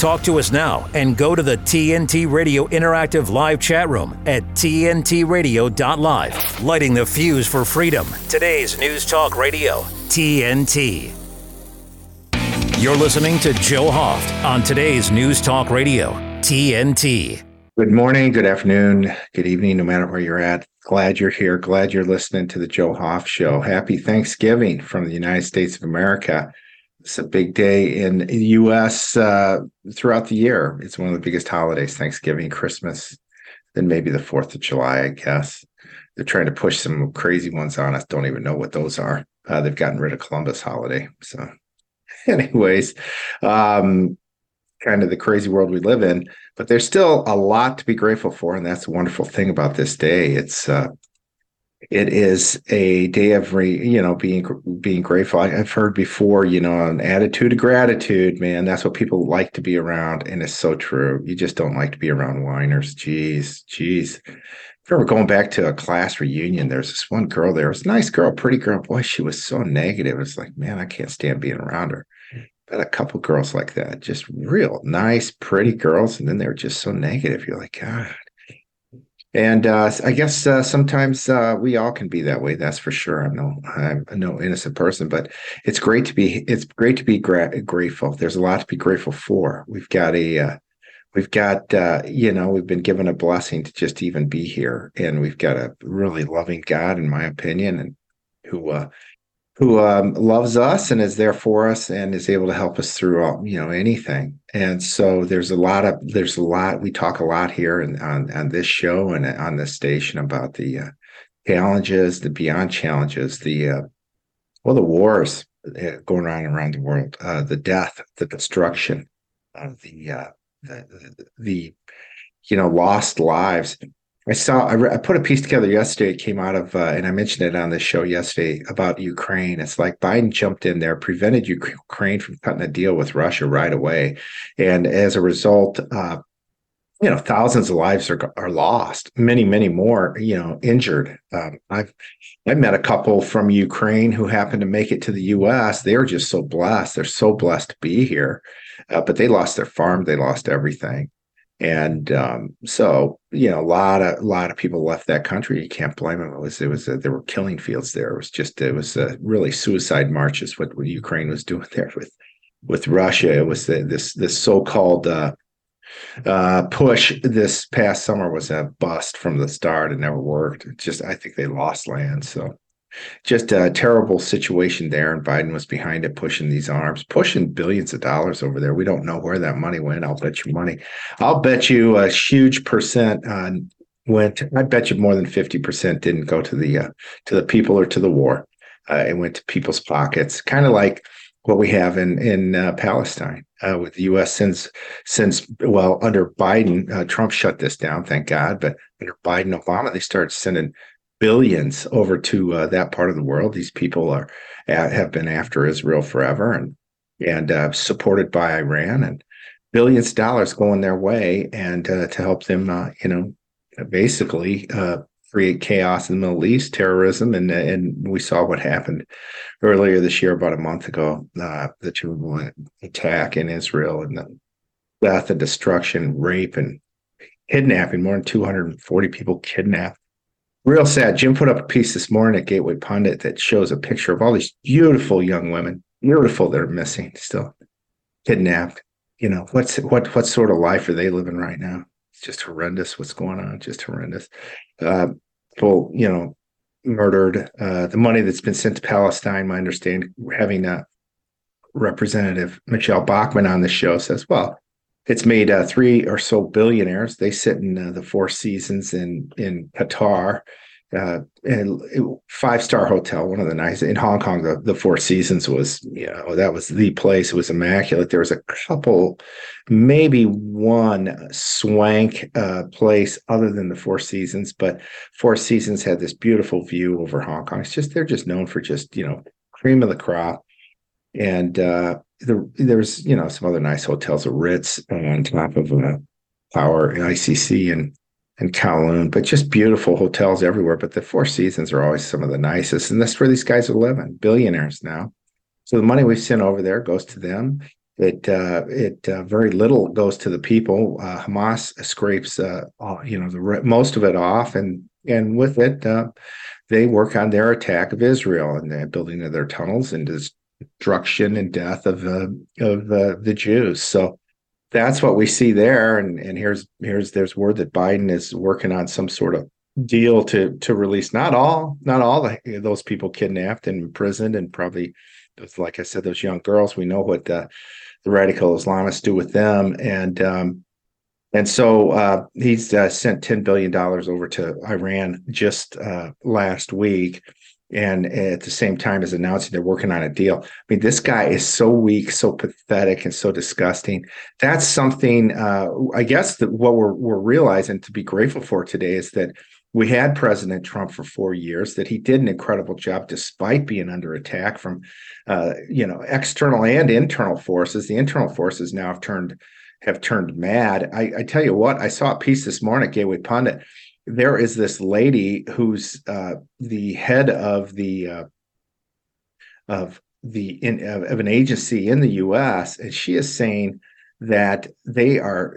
Talk to us now and go to the TNT Radio Interactive Live chat room at TNTRadio.live. Lighting the fuse for freedom. Today's News Talk Radio, TNT. You're listening to Joe Hoft on today's News Talk Radio, TNT. Good morning, good afternoon, good evening, no matter where you're at. Glad you're here. Glad you're listening to the Joe Hoft Show. Happy Thanksgiving from the United States of America. It's a big day in the U.S. Uh, throughout the year. It's one of the biggest holidays: Thanksgiving, Christmas, then maybe the Fourth of July. I guess they're trying to push some crazy ones on us. Don't even know what those are. Uh, they've gotten rid of Columbus holiday. So, anyways, um, kind of the crazy world we live in. But there's still a lot to be grateful for, and that's the wonderful thing about this day. It's uh, it is a day of re, you know being being grateful. I, have heard before, you know, an attitude of gratitude, man. That's what people like to be around, and it's so true. You just don't like to be around whiners. Jeez, jeez. I remember going back to a class reunion. There's this one girl there. It was a nice girl, pretty girl. Boy, she was so negative. It's like, man, I can't stand being around her. But a couple girls like that, just real nice, pretty girls, and then they were just so negative. You're like, God, and uh, I guess uh, sometimes uh, we all can be that way. That's for sure. I'm no, I'm no innocent person, but it's great to be. It's great to be gra- grateful. There's a lot to be grateful for. We've got a, uh, we've got, uh, you know, we've been given a blessing to just even be here, and we've got a really loving God, in my opinion, and who uh, who um, loves us and is there for us and is able to help us through all, you know anything. And so there's a lot of there's a lot we talk a lot here and on on this show and on this station about the uh, challenges the beyond challenges the uh, well the wars uh, going on around the world uh, the death the destruction the, uh, the the the you know lost lives I saw I, re- I, put a piece together yesterday. It came out of uh, and I mentioned it on the show yesterday about Ukraine. It's like Biden jumped in there, prevented Ukraine from cutting a deal with Russia right away, and as a result, uh, you know, thousands of lives are are lost. Many, many more, you know, injured. Um, I've I met a couple from Ukraine who happened to make it to the U.S. They're just so blessed. They're so blessed to be here, uh, but they lost their farm. They lost everything and um, so you know a lot of a lot of people left that country you can't blame them it was it was a, there were killing fields there. It was just it was a really suicide marches what, what ukraine was doing there with with russia. It was the, this this so-called uh, uh, push this past summer was a bust from the start. It never worked. It just i think they lost land so just a terrible situation there. And Biden was behind it, pushing these arms, pushing billions of dollars over there. We don't know where that money went. I'll bet you money. I'll bet you a huge percent uh, went. I bet you more than fifty percent didn't go to the uh, to the people or to the war. Uh, it went to people's pockets, kind of like what we have in in uh, Palestine uh, with the U.S. since since well under Biden, uh, Trump shut this down, thank God. But under Biden, Obama, they started sending billions over to uh, that part of the world. These people are have been after Israel forever and and uh, supported by Iran and billions of dollars going their way and uh, to help them, uh, you know, basically uh, create chaos in the Middle East, terrorism, and and we saw what happened earlier this year, about a month ago, uh, the terrible attack in Israel and the death and destruction, rape and kidnapping. More than 240 people kidnapped Real sad. Jim put up a piece this morning at Gateway Pundit that shows a picture of all these beautiful young women, beautiful that are missing still, kidnapped. You know, what's what what sort of life are they living right now? It's just horrendous what's going on, just horrendous. Uh, you know, murdered. Uh, the money that's been sent to Palestine, my understanding, having a Representative Michele Bachmann on the show says, well, it's made uh, three or so billionaires. They sit in uh, the Four Seasons in in Qatar, uh, and five star hotel, one of the nice in Hong Kong. The, the Four Seasons was, you know, that was the place. It was immaculate. There was a couple, maybe one swank uh, place other than the Four Seasons, but Four Seasons had this beautiful view over Hong Kong. It's just they're just known for just you know cream of the crop, and uh, the, there's you know some other nice hotels, a Ritz on top of a Tower ICC and and Kowloon, but just beautiful hotels everywhere. But the Four Seasons are always some of the nicest, and that's where these guys are living, billionaires now. So the money we send over there goes to them, it uh, it uh, very little goes to the people. Uh, Hamas scrapes uh, all, you know the most of it off, and and with it, uh, they work on their attack of Israel and the building of their tunnels and destruction and death of uh, of the Jews. So that's what we see there. And and here's here's there's word that Biden is working on some sort of deal to to release not all not all the, those people kidnapped and imprisoned and probably those like I said those young girls. We know what the the radical Islamists do with them and. Um, and so uh, he's uh, sent $10 billion over to Iran just uh, last week and at the same time is announcing they're working on a deal. I mean, this guy is so weak, so pathetic, and so disgusting. That's something uh, I guess that what we're we're realizing to be grateful for today is that we had President Trump for four years. That he did an incredible job despite being under attack from, uh, you know, external and internal forces. The internal forces now have turned have turned mad. I, I tell you what, I saw a piece this morning at Gateway Pundit there is this lady who's uh, the head of the uh, of the in, of an agency in the U.S. and she is saying that they are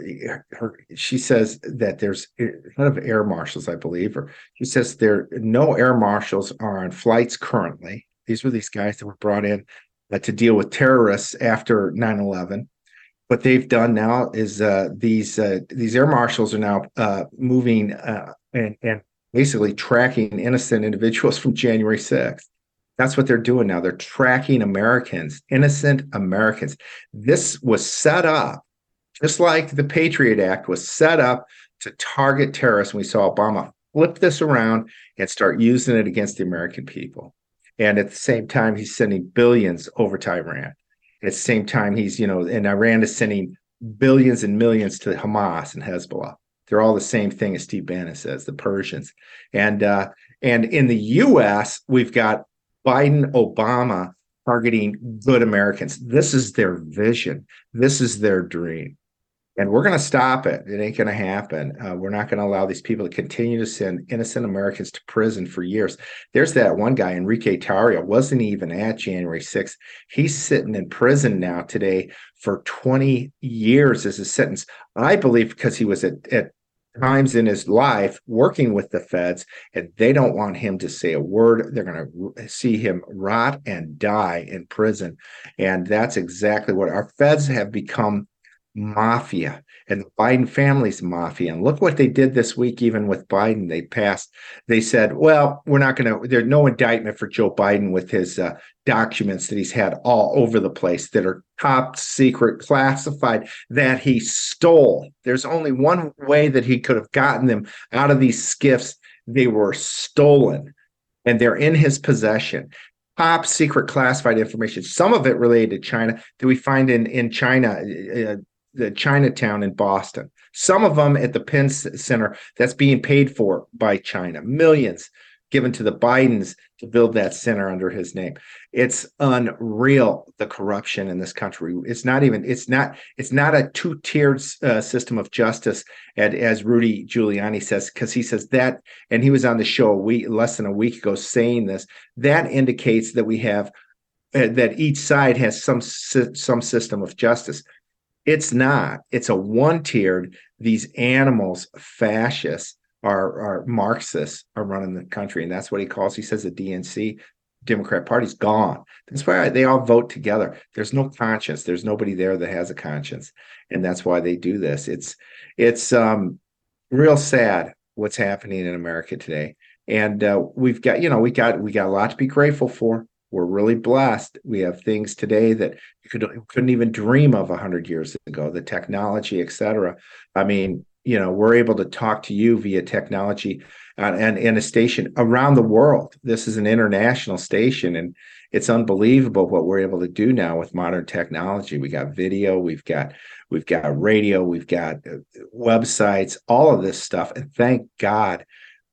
her she says that there's head of air marshals i believe or she says there no air marshals are on flights currently these were these guys that were brought in uh, to deal with terrorists after 9-11 what they've done now is uh, these uh, these air marshals are now uh, moving uh, and and basically tracking innocent individuals from January 6th. That's what they're doing now. They're tracking Americans, innocent Americans. This was set up just like the Patriot Act was set up to target terrorists. And we saw Obama flip this around and start using it against the American people. And at the same time, he's sending billions over to Iran. At the same time, he's, you know, and Iran is sending billions and millions to Hamas and Hezbollah. They're all the same thing as Steve Bannon says, the Persians. And uh, and in the US, we've got Biden, Obama targeting good Americans. This is their vision. This is their dream and we're going to stop it. It ain't going to happen. Uh, we're not going to allow these people to continue to send innocent Americans to prison for years. There's that one guy, Enrique Tarrio, wasn't even at January 6th. He's sitting in prison now today for 20 years as a sentence. I believe because he was at, at times in his life working with the feds, and they don't want him to say a word. They're going to see him rot and die in prison. And that's exactly what our feds have become mafia and the Biden family's mafia. And look what they did this week, even with Biden. They passed, they said, well, we're not going to, there's no indictment for Joe Biden with his uh, documents that he's had all over the place that are top secret, classified, that he stole. There's only one way that he could have gotten them out of these SCIFs. They were stolen and they're in his possession top secret classified information. Some of it related to China that we find in in China. Uh, the Chinatown in Boston. Some of them at the Penn Center that's being paid for by China, millions given to the Bidens to build that center under his name. It's unreal the corruption in this country. It's not even. It's not. It's not a two-tiered uh, system of justice, as, as Rudy Giuliani says, because he says that, and he was on the show a week, less than a week ago, saying this. That indicates that we have uh, that each side has some some system of justice. It's not. It's a one tiered. These animals, fascists, are are Marxists, are running the country, and that's what he calls. He says the DNC, Democrat Party's gone. That's why they all vote together. There's no conscience. There's nobody there that has a conscience, and that's why they do this. It's it's um, real sad what's happening in America today, and uh, we've got you know we got we got a lot to be grateful for we're really blessed. We have things today that you could couldn't even dream of hundred years ago. The technology, et cetera. I mean, you know, we're able to talk to you via technology uh, and in a station around the world. This is an international station, and it's unbelievable what we're able to do now with modern technology. We got video, we've got we've got radio, we've got uh, websites, all of this stuff, and thank God.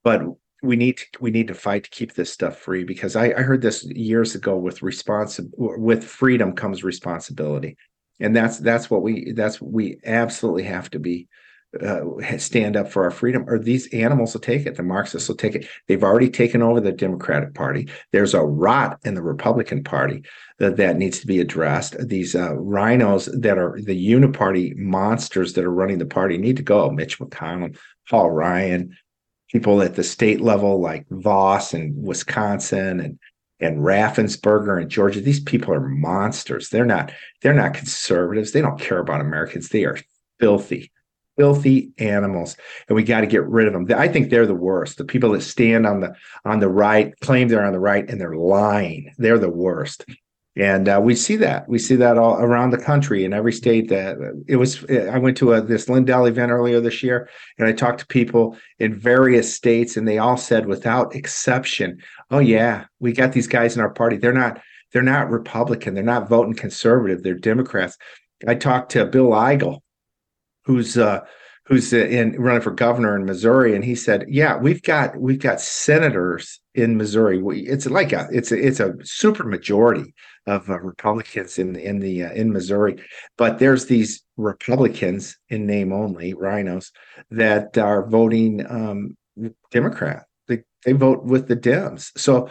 But we need to we need to fight to keep this stuff free because I, I heard this years ago with responsi- with freedom comes responsibility and that's that's what we that's what we absolutely have to be uh, stand up for our freedom, or these animals will take it. The Marxists will take it. They've already taken over the Democratic Party. There's a rot in the Republican Party that, that needs to be addressed. These uh, RINOs that are the uniparty monsters that are running the party need to go. Mitch McConnell, Paul Ryan, people at the state level like Vos and Wisconsin and and Raffensperger in Georgia. These people are monsters. They're not. They're not conservatives. They don't care about Americans. They are filthy filthy animals and we got to get rid of them i think they're the worst the people that stand on the on the right claim they're on the right and they're lying they're the worst and uh, we see that. We see that all around the country in every state that it was i went to a, this lindell event earlier this year and i talked to people in various states and they all said without exception oh yeah we got these guys in our party. They're not they're not republican. They're not voting conservative. They're democrats. I talked to bill eigel who's uh, who's in running for governor in Missouri, and he said, "Yeah, we've got we've got senators in Missouri. It's like a it's a it's a super majority of uh, Republicans in in the uh, in Missouri, but there's these Republicans in name only, RINOs, that are voting um, Democrat. They they vote with the Dems. So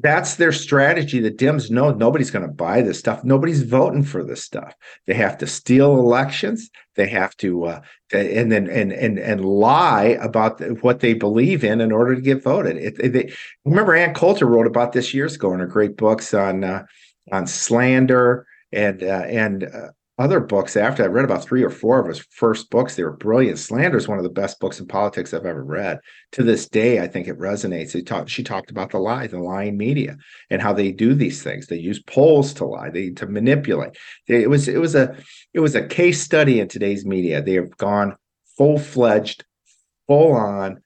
that's their strategy. The Dems know nobody's going to buy this stuff. Nobody's voting for this stuff. They have to steal elections. They have to, uh, and then and and and lie about what they believe in in order to get voted. It, they, remember, Ann Coulter wrote about this years ago in her great books on uh, on slander and uh, and uh, other books after I read about three or four of his first books. They were brilliant. Slander is one of the best books in politics I've ever read. To this day, I think it resonates. He talked, she talked about the lie, the lying media, and how they do these things. They use polls to lie, they to manipulate. They, it was it was a it was a case study in today's media. They have gone full fledged, full on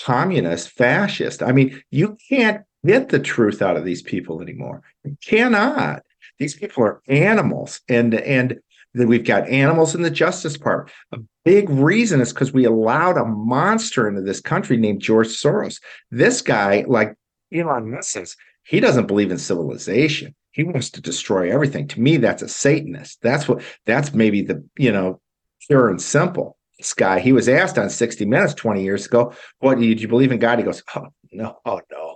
communist, fascist. I mean, you can't get the truth out of these people anymore. You cannot. These people are animals, and and we've got animals in the Justice Department. A big reason is because we allowed a monster into this country named George Soros. This guy, like Elon Musk he doesn't believe in civilization. He wants to destroy everything. To me, that's a Satanist. That's what. That's maybe the you know pure and simple. This guy. He was asked on 60 Minutes 20 years ago, "What do you, do you believe in God?" He goes, "Oh no, oh no."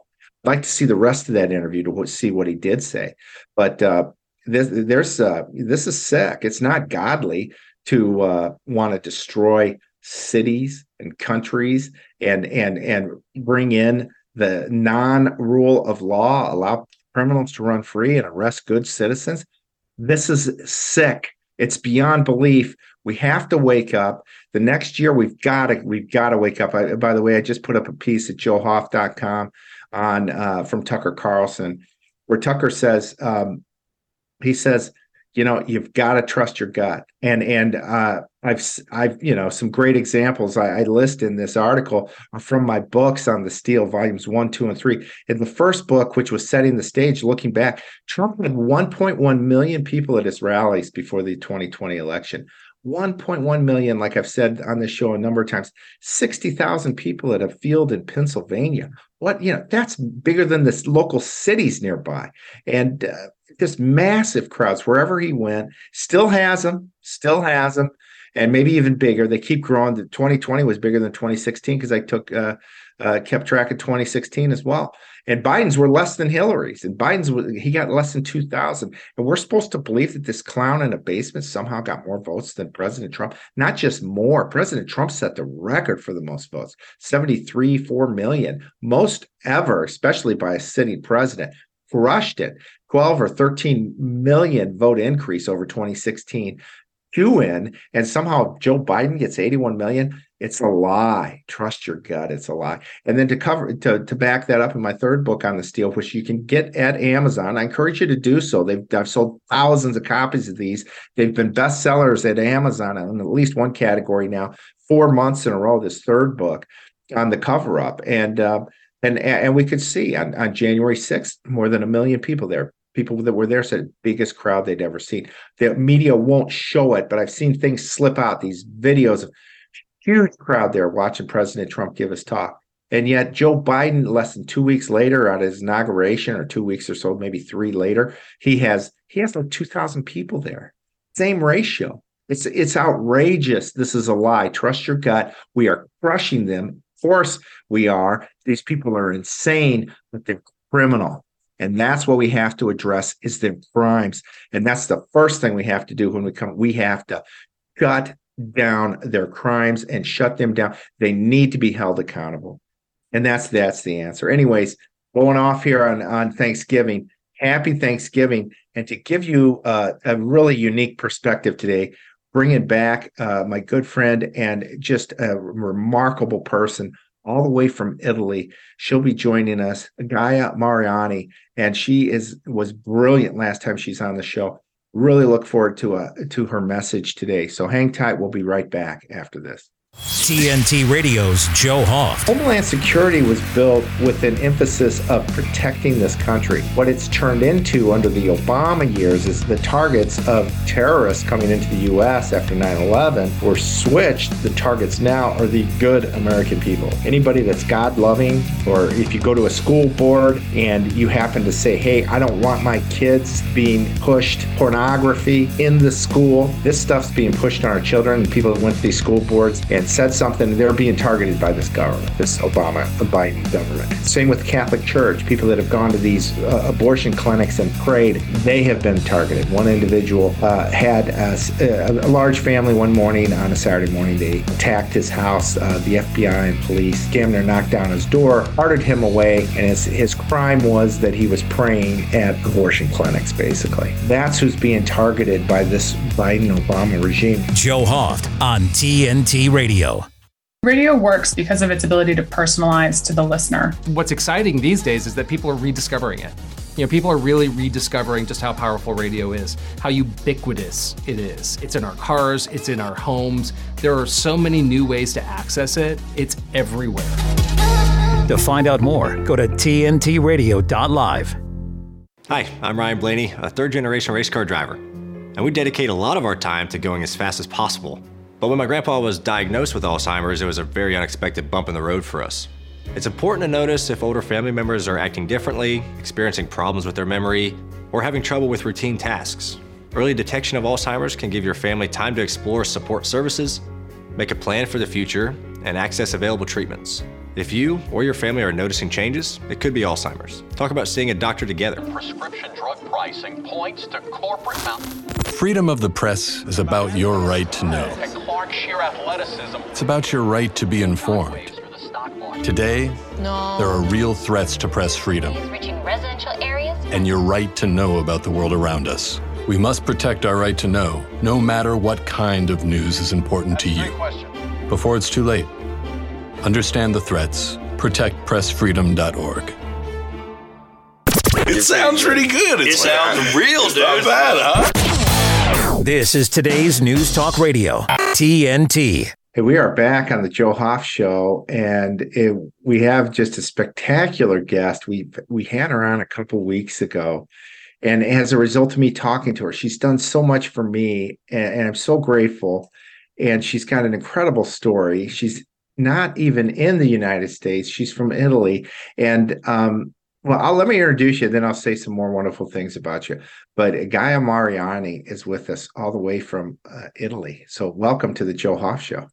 I'd like to see the rest of that interview to see what he did say. But uh, this, there's uh, this is sick. It's not godly to uh, want to destroy cities and countries and and and bring in the non-rule of law, allow criminals to run free and arrest good citizens. This is sick. It's beyond belief. We have to wake up. The next year, we've got to we've got to wake up. I, by the way, I just put up a piece at joehoft.com on uh, from Tucker Carlson, where Tucker says um, he says, you know, you've got to trust your gut. And and uh, I've I've you know some great examples I, I, list in this article are from my books on the Steal, volumes one, two, and three. In the first book, which was setting the stage, looking back, Trump had 1.1 million people at his rallies before the 2020 election. 1.1 million, like I've said on this show a number of times, 60,000 people at a field in Pennsylvania. What, you know, that's bigger than the local cities nearby. And uh, just massive crowds wherever he went, still has them, still has them, and maybe even bigger. They keep growing. The 2020 was bigger than 2016 because I took, uh, uh, kept track of 2016 as well. And Biden's were less than Hillary's, and Biden's he got less than two thousand. And we're supposed to believe that this clown in a basement somehow got more votes than President Trump. Not just more. President Trump set the record for the most votes, seventy three, four million, most ever, especially by a sitting president. Crushed it. 12 or 13 million vote increase over 2016 to win and somehow Joe Biden gets 81 million it's a lie. Trust your gut. It's a lie. And then to cover to, to back that up in my third book on the Steal which you can get at Amazon I encourage you to do so. They've I've sold thousands of copies of these. They've been bestsellers at Amazon in at least one category now four months in a row this third book on the cover up. And uh, and and we could see on, on January 6th more than a million people there. People that were there said biggest crowd they'd ever seen. The media won't show it, but I've seen things slip out. These videos of huge crowd there watching President Trump give his talk. And yet Joe Biden, less than two weeks later, at his inauguration, or two weeks or so, maybe three later, he has he has like two thousand people there. Same ratio. It's it's outrageous. This is a lie. Trust your gut. We are crushing them. Of course, we are. These people are insane, but they're criminal. And that's what we have to address is the crimes. And that's the first thing we have to do when we come. We have to shut down their crimes and shut them down. They need to be held accountable. And that's that's the answer. Anyways, going off here on, on Thanksgiving. Happy Thanksgiving. And to give you uh, a really unique perspective today, bringing back uh, my good friend and just a remarkable person all the way from Italy. She'll be joining us, Guya Mariani, and she is was brilliant last time she's on the show. Really look forward to a uh, to her message today. So hang tight. We'll be right back after this. TNT Radio's Joe Hoft. Homeland Security was built with an emphasis of protecting this country. What it's turned into under the Obama years is the targets of terrorists coming into the U.S. after 9 11 were switched. The targets now are the good American people. Anybody that's God loving, or if you go to a school board and you happen to say, hey, I don't want my kids being pushed pornography in the school, this stuff's being pushed on our children. People that went to these school boards and said something, they're being targeted by this government, this Obama Biden government. Same with the Catholic Church. People that have gone to these uh, abortion clinics and prayed, they have been targeted. One individual uh, had a, a, large family one morning on a Saturday morning. They attacked his house. Uh, the FBI and police came there, knocked down his door, carted him away, and his, his crime was that he was praying at abortion clinics, basically. That's who's being targeted by this Biden Obama regime. Joe Hoft on TNT Radio. Radio. Radio works because of its ability to personalize to the listener. What's exciting these days is that people are rediscovering it. You know, people are really rediscovering just how powerful radio is, how ubiquitous it is. It's in our cars, it's in our homes. There are so many new ways to access it. It's everywhere. To find out more, go to tntradio.live. Hi, I'm Ryan Blaney, a third generation race car driver. And we dedicate a lot of our time to going as fast as possible but when my grandpa was diagnosed with Alzheimer's, it was a very unexpected bump in the road for us. It's important to notice if older family members are acting differently, experiencing problems with their memory, or having trouble with routine tasks. Early detection of Alzheimer's can give your family time to explore support services, make a plan for the future, and access available treatments. If you or your family are noticing changes, it could be Alzheimer's. Talk about seeing a doctor together. Prescription drug pricing points to corporate Freedom of the press is about your right to know. It's about your right to be informed. Today, no. there are real threats to press freedom. And your right to know about the world around us. We must protect our right to know, no matter what kind of news is important to you. Before it's too late. Understand the threats. ProtectPressFreedom.org. It sounds pretty good. It's it like, sounds real, it's dude. Not bad, huh? This is today's News Talk Radio, TNT. Hey, we are back on the Joe Hoft Show, and it, we have just a spectacular guest. We we had her on a couple weeks ago, and as a result of me talking to her, she's done so much for me, and, and I'm so grateful. And she's got an incredible story. She's not even in the United States. She's from Italy. And um, well, I'll let me introduce you, then I'll say some more wonderful things about you. But Guya Mariani is with us all the way from uh, Italy. So welcome to the Joe Hoft Show.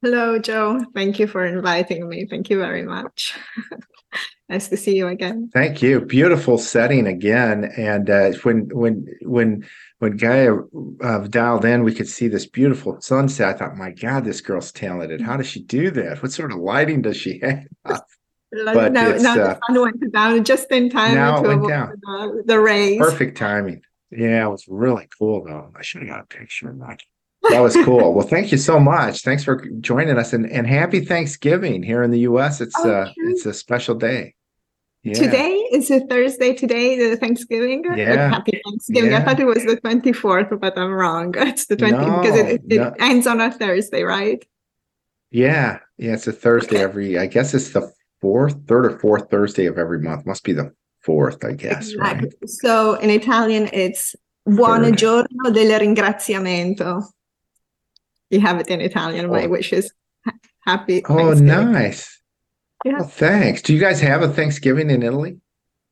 Hello, Joe. Thank you for inviting me. Thank you very much. nice to see you again. Thank you. Beautiful setting again. And uh, when when when when Guya uh, dialed in, we could see this beautiful sunset. I thought, my God, this girl's talented. How does she do that? What sort of lighting does she have? But no, now uh, the sun went down just in time now to avoid. The, the rays. Perfect timing. Yeah, it was really cool though. I should have got a picture. of That That was cool. well, thank you so much. Thanks for joining us, and, and happy Thanksgiving here in the U.S. It's oh, uh, it's a special day. Yeah. Today is a Thursday. Today, the Thanksgiving. Yeah. Happy Thanksgiving. Yeah. I thought it was the 24th, but I'm wrong. It's the 20th no, because it, it no. ends on a Thursday, right? Yeah. Yeah. It's a Thursday okay. every, I guess it's the fourth, third or fourth Thursday of every month. Must be the fourth, I guess. Exactly. Right? So in Italian, it's Buon giorno del ringraziamento. You have it in Italian, oh. which is happy. Oh, nice. Yeah. Well, thanks. Do you guys have a Thanksgiving in Italy?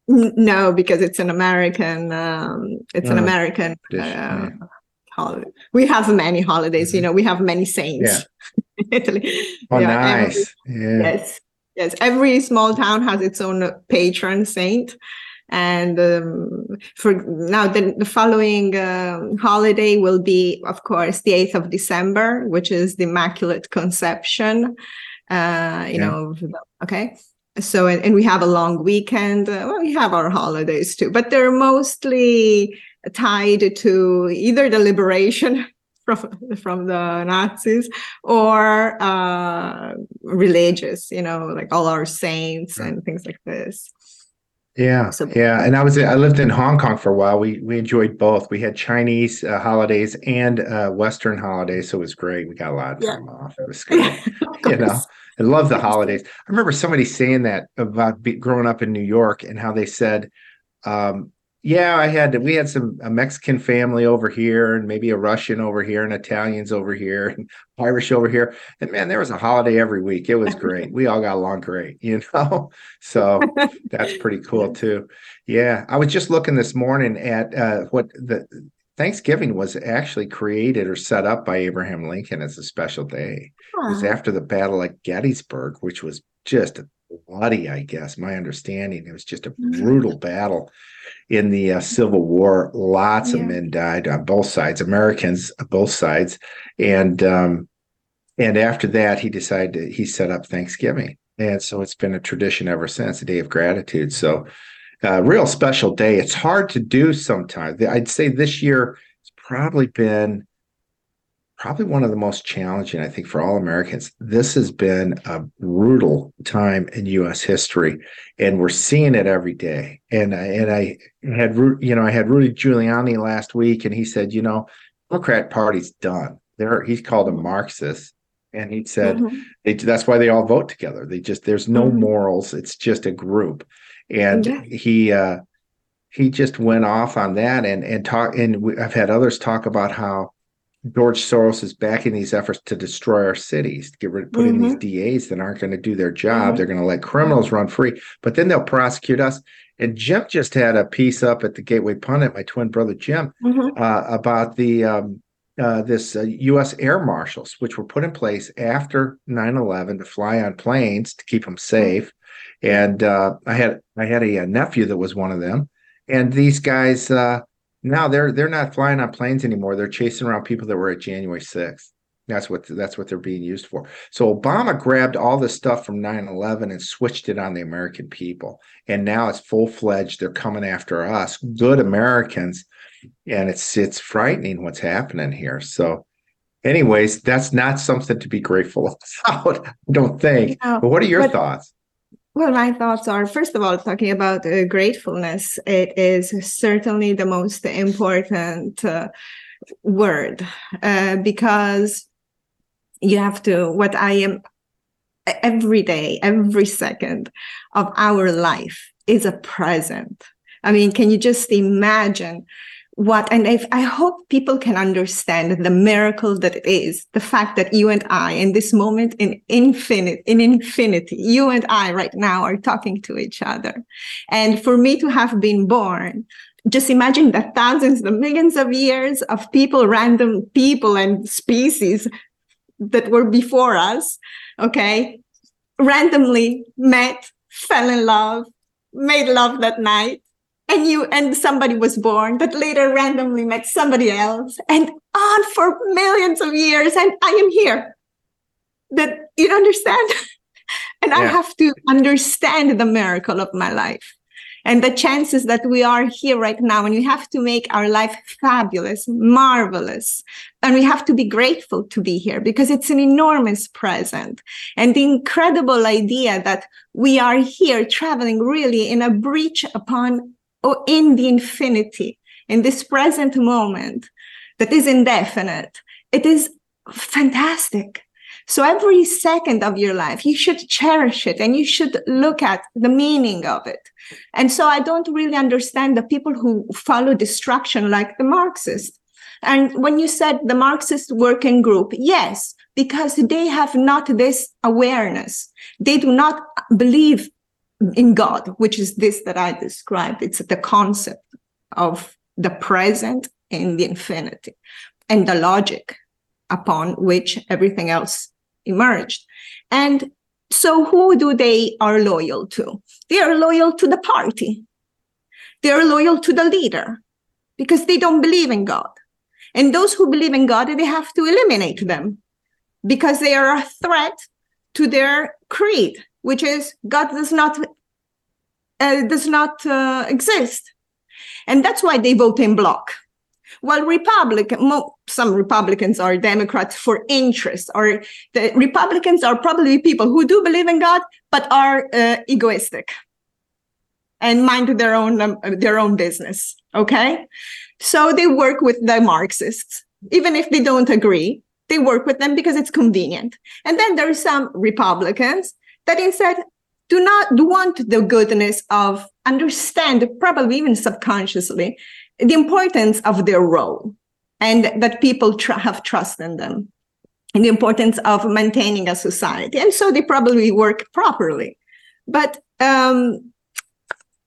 No, because it's an American. Um, it's an oh, American uh, holiday. We have many holidays. Mm-hmm. You know, we have many saints. Yeah. Italy. Oh, nice. Every, yeah. Yes, yes. Every small town has its own patron saint. And um, for now, the, the following uh, holiday will be, of course, the 8th of December, which is the Immaculate Conception. Uh, you yeah. know, okay so and, and, we have a long weekend uh, well, we have our holidays too but they're mostly tied to either the liberation from from the nazis or uh religious you know like all our saints and things like this. Yeah so, yeah and i was i lived in hong kong for a while. We we enjoyed both. We had chinese uh, holidays and uh, western holidays so it was great. We got a lot of time yeah. off. It was good. You know I love the holidays. I remember somebody saying that about be, growing up in New York and how they said, um, "Yeah, I had we had some a Mexican family over here, and maybe a Russian over here, and Italians over here, and Irish over here, and man, there was a holiday every week. It was great. we all got along great, you know. So that's pretty cool too. Yeah, I was just looking this morning at uh, what the Thanksgiving was actually created or set up by Abraham Lincoln as a special day. Huh. It was after the Battle of Gettysburg, which was just bloody, I guess, my understanding. It was just a mm. brutal battle in the uh, Civil War. Lots yeah. of men died on both sides, Americans on both sides. And um, and after that, he decided to, he set up Thanksgiving. And so it's been a tradition ever since, a day of gratitude. So a real special day. It's hard to do sometimes. I'd say this year it's probably been probably one of the most challenging, I think, for all Americans. This has been a brutal time in U.S. history, and we're seeing it every day. And and I had you know I had Rudy Giuliani last week, and he said, you know, Democrat Party's done. There, he's called a Marxist, and he said mm-hmm. they, that's why they all vote together. They just there's no mm-hmm. morals. It's just a group and yeah. he uh, he just went off on that and and talk and we, I've had others talk about how George Soros is backing these efforts to destroy our cities, to get rid, put mm-hmm. in these mm-hmm. DAs that aren't going to do their job. Mm-hmm. They're going to let criminals run free, but then they'll prosecute us. And Jim just had a piece up at the Gateway Pundit, my twin brother Jim, mm-hmm. uh, about the um, uh, this uh, U.S. air marshals, which were put in place after 9/11 to fly on planes to keep them safe, and uh, I had I had a, a, nephew that was one of them, and these guys uh, now they're they're not flying on planes anymore. They're chasing around people that were at January sixth. That's what that's what they're being used for. So Obama grabbed all this stuff from 9/11 and switched it on the American people, and now it's full fledged. They're coming after us, good Americans, and it's it's frightening what's happening here. So anyways, that's not something to be grateful about, I don't think. but what are your but, thoughts? Well, my thoughts are first of all, talking about uh, gratefulness, it is certainly the most important uh, word uh, because you have to, what I am every day, every second of our life is a present. I mean, can you just imagine what and if i hope people can understand the miracle that it is the fact that you and i in this moment in infinite in infinity you and i right now are talking to each other. And for me to have been born just imagine that thousands the millions of years of people random people and species that were before us okay randomly met fell in love made love that night and you and somebody was born but later randomly met somebody else and on for millions of years and i am here. That you understand? And yeah. i have to understand the miracle of my life and the chances that we are here right now and we have to make our life fabulous marvelous and we have to be grateful to be here because it's an enormous present. And the incredible idea that we are here traveling really in a breach upon or in the infinity, in this present moment that is indefinite, it is fantastic. So every second of your life, you should cherish it and you should look at the meaning of it. And so I don't really understand the people who follow destruction like the Marxists. And when you said the Marxist working group, yes, because they have not this awareness. They do not believe in God, which is this that I described. It's the concept of the present and the infinity. and the logic upon which everything else emerged. And so who do they are loyal to? They are loyal to the party. They are loyal to the leader because they don't believe in God. And those who believe in God, they have to eliminate them because they are a threat to their creed, which is God does not uh, does not uh, exist, and that's why they vote in block. While Republican, some Republicans are Democrats for interest, or the Republicans are probably people who do believe in God but are uh, egoistic and mind their own um, their own business. Okay, so they work with the Marxists, even if they don't agree. They work with them because it's convenient. And then there are some Republicans that instead do not want the goodness of understand, probably even subconsciously, the importance of their role and that people tr- have trust in them and the importance of maintaining a society. And so they probably work properly. But um,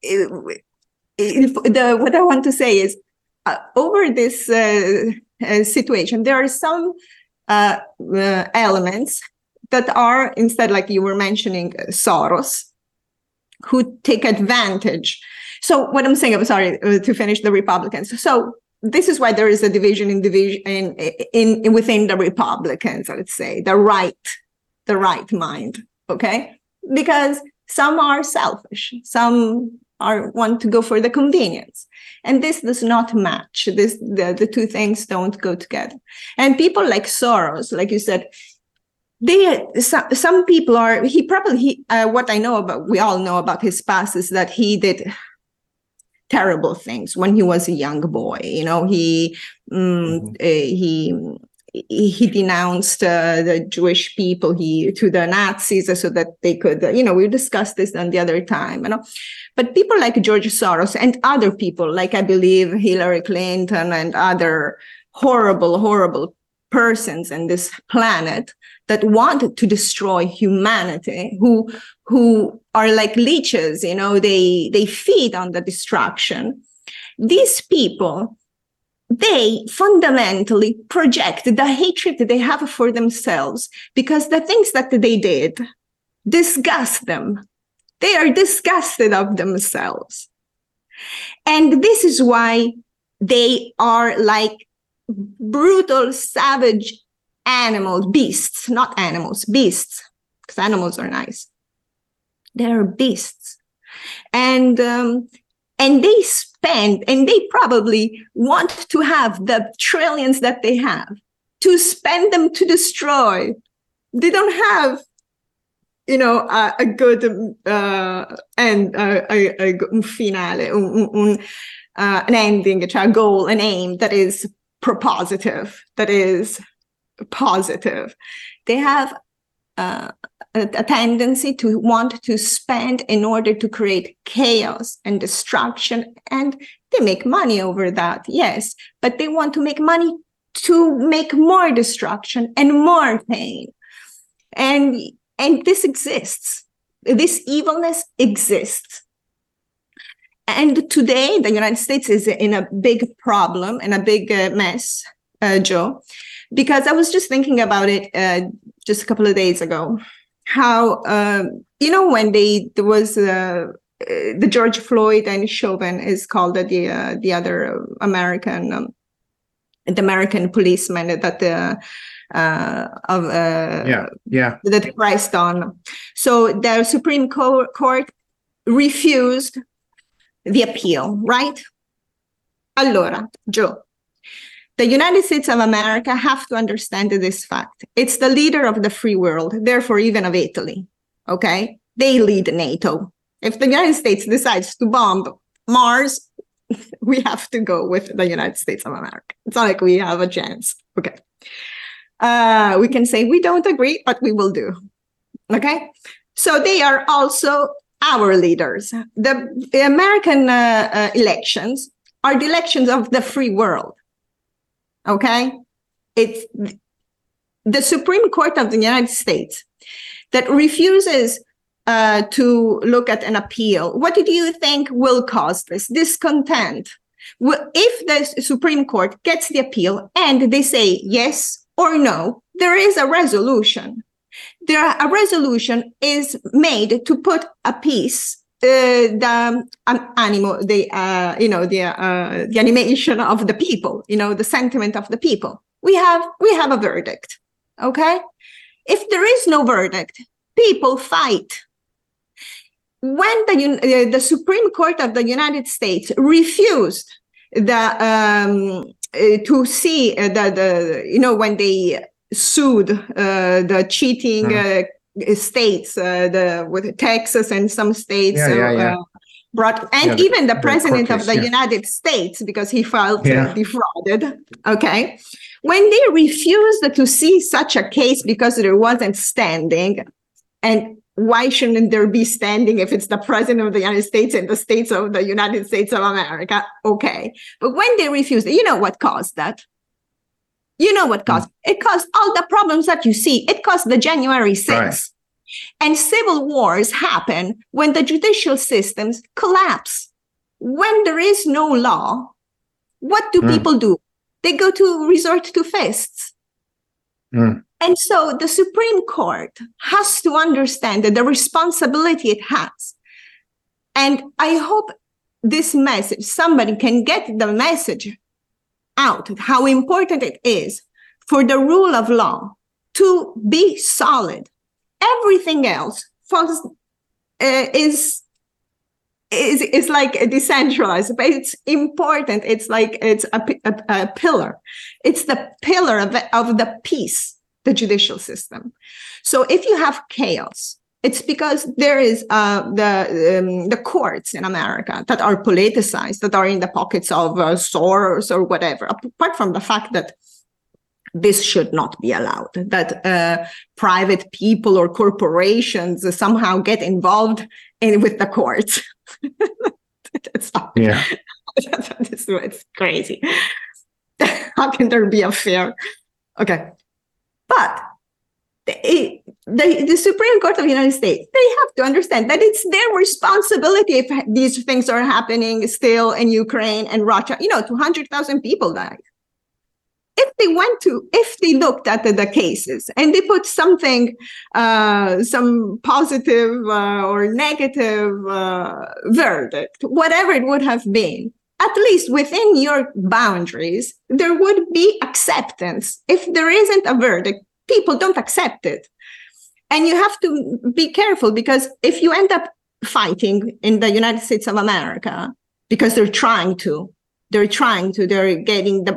the, what I want to say is uh, over this uh, uh, situation, there are some uh, uh, elements that are instead, like you were mentioning, uh, Soros, who take advantage so what I'm saying, I'm sorry uh, to finish the Republicans. So this is why there is a division in division in, in, in within the Republicans. Let's say the right, the right mind. Okay, because some are selfish, some are want to go for the convenience, and this does not match. This the, the two things don't go together. And people like Soros, like you said, they some, some people are he probably he, uh, what i know about we all know about his past is that he did terrible things when he was a young boy. You know, he um, mm-hmm. uh, he he denounced uh, the Jewish people he to the Nazis so that they could, you know, we discussed this on the other time, you know. But people like George Soros and other people, like I believe Hillary Clinton and other horrible, horrible persons in this planet that want to destroy humanity, who who are like leeches, you know, they they feed on the destruction. These people, they fundamentally project the hatred that they have for themselves because the things that they did disgust them. They are disgusted of themselves. And this is why they are like brutal, savage animals, beasts, not animals, beasts, because animals are nice. They're beasts. And um, and they spend and they probably want to have the trillions that they have to spend them to destroy. They don't have you know a, a good and uh, a, a, un finale un, un, uh, an ending a goal an aim that is propositive that is positive they have uh, a, a tendency to want to spend in order to create chaos and destruction. And they make money over that, yes, but they want to make money to make more destruction and more pain. And, and this exists. This evilness exists. And today, the United States is in a big problem and a big uh, mess, uh, Joe, because I was just thinking about it uh, just a couple of days ago how um, you know when they there was uh, the George Floyd and Chauvin is called the uh, the other American um, the American policeman that the uh, of uh, yeah yeah that pressed on. So the Supreme Court refused the appeal, right? Allora, Joe, the United States of America have to understand this fact. It's the leader of the free world, therefore, even of Italy. Okay? They lead NATO. If the United States decides to bomb Mars, we have to go with the United States of America. It's not like we have a chance. Okay. Uh, we can say we don't agree, but we will do. Okay. So they are also our leaders. The, the American uh, uh, elections are the elections of the free world. Okay. It's the Supreme Court of the United States that refuses uh, to look at an appeal. What do you think will cause this discontent? if the Supreme Court gets the appeal and they say yes or no, there is a resolution. There, a resolution is made to put a piece uh, the um, animal, the uh, you know the uh, the animation of the people, you know the sentiment of the people. We have we have a verdict, okay? If there is no verdict, people fight. When the the Supreme Court of the United States refused the um, uh, to see uh, the the you know when they sued the cheating. Mm states, uh, the with Texas and some states. Yeah, yeah, yeah. Uh, brought and even the, the president of the. United States because he felt defrauded. Okay, when they refused to see such a case because there wasn't standing, and why shouldn't there be standing if it's the president of the United States and the states of the United States of America? Okay, but when they refused, you know what caused that? You know what caused mm. it caused all the problems that you see. It caused the January 6th. Right. And civil wars happen when the judicial systems collapse. When there is no law, what do mm. people do? They go to resort to fists. Mm. And so the Supreme Court has to understand that the responsibility it has. And I hope this message, somebody can get the message out how important it is for the rule of law to be solid. Everything else falls uh, is is is like a decentralized, but it's important. It's like it's a, a, a pillar. It's the pillar of, of the peace, the judicial system. So if you have chaos, it's because there is uh, the um, the courts in America that are politicized, that are in the pockets of uh, Soros or whatever. Apart from the fact that this should not be allowed, that uh, private people or corporations somehow get involved in with the courts. That's yeah, it's, it's crazy. How can there be a fair? Okay, but the, the, the, Supreme Court of the United States, they have to understand that it's their responsibility if these things are happening still in Ukraine and Russia. You know, 200,000 people died. If they went to, if they looked at the, the cases and they put something, uh, some positive uh, or negative uh, verdict, whatever it would have been, at least within your boundaries, there would be acceptance. If there isn't a verdict, people don't accept it. And you have to be careful because if you end up fighting in the United States of America, because they're trying to, they're trying to, they're getting the,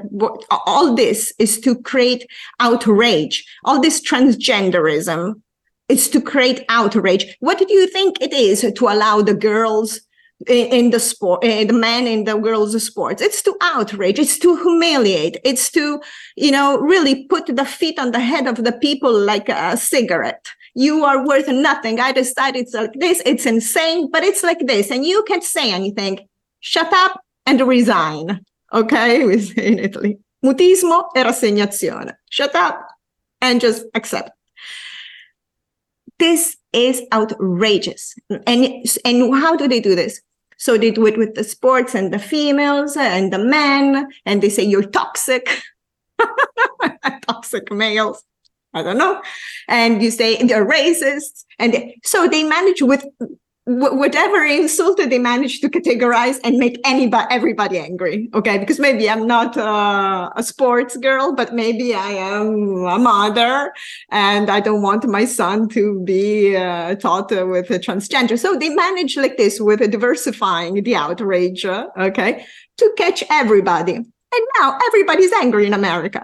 all this is to create outrage. All this transgenderism is to create outrage. What do you think it is to allow the girls in the sport, uh, the men in the girls' sports. It's to outrage, it's to humiliate, it's to, you know, really put the feet on the head of the people like a cigarette. You are worth nothing. I decided it's like this. It's insane, but it's like this. And you can't say anything. Shut up and resign. Okay? We say in Italy. Mutismo e rassegnazione. Shut up and just accept. This is outrageous. And, and how do they do this? So they do it with the sports and the females and the men, and they say you're toxic, toxic males. I don't know. And you say they're racist. And so they manage with whatever insult that they manage to categorize and make anybody everybody angry okay because maybe i'm not uh, a sports girl but maybe i am a mother and i don't want my son to be uh, taught uh, with a transgender so they manage like this with diversifying the outrage okay to catch everybody and now everybody's angry in america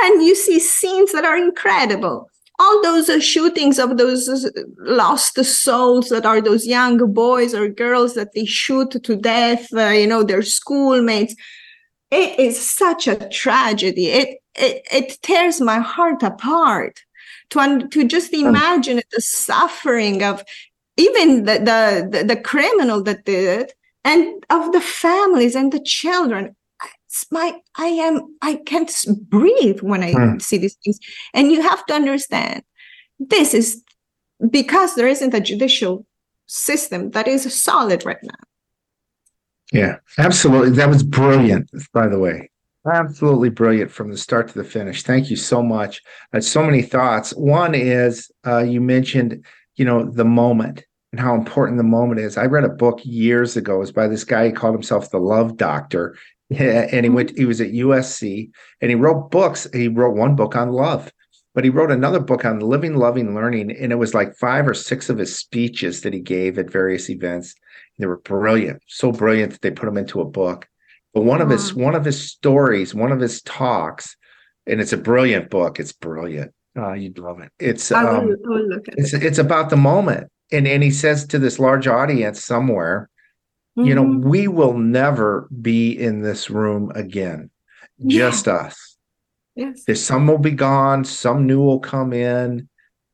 and you see scenes that are incredible all those uh, shootings of those uh, lost souls that are those young boys or girls that they shoot to death, uh, you know, their schoolmates. It is such a tragedy. It, it, it tears my heart apart to, to just hmm. imagine the suffering of even the, the, the, the criminal that did it and of the families and the children my i am i can't breathe when i hmm. see these things and you have to understand this is because there isn't a judicial system that is solid right now Yeah, absolutely. That was brilliant, by the way. Absolutely brilliant from the start to the finish. Thank you so much. I had so many thoughts. One is uh, you mentioned, you know, the moment and how important the moment is. I read a book years ago. It was by this guy. He called himself the Love Doctor, and he went. He was at USC, and he wrote books. He wrote one book on love, but he wrote another book on living, loving, learning, and it was like five or six of his speeches that he gave at various events. They were brilliant, so brilliant that they put them into a book. But one of his one of his stories, one of his talks, and it's a brilliant book. It's brilliant. Oh, you'd love it. It's um, it's it. it's about the moment, and and he says to this large audience somewhere, mm-hmm. you know, mm-hmm. we will never be in this room again, just us. Yes. There's some will be gone, some new will come in.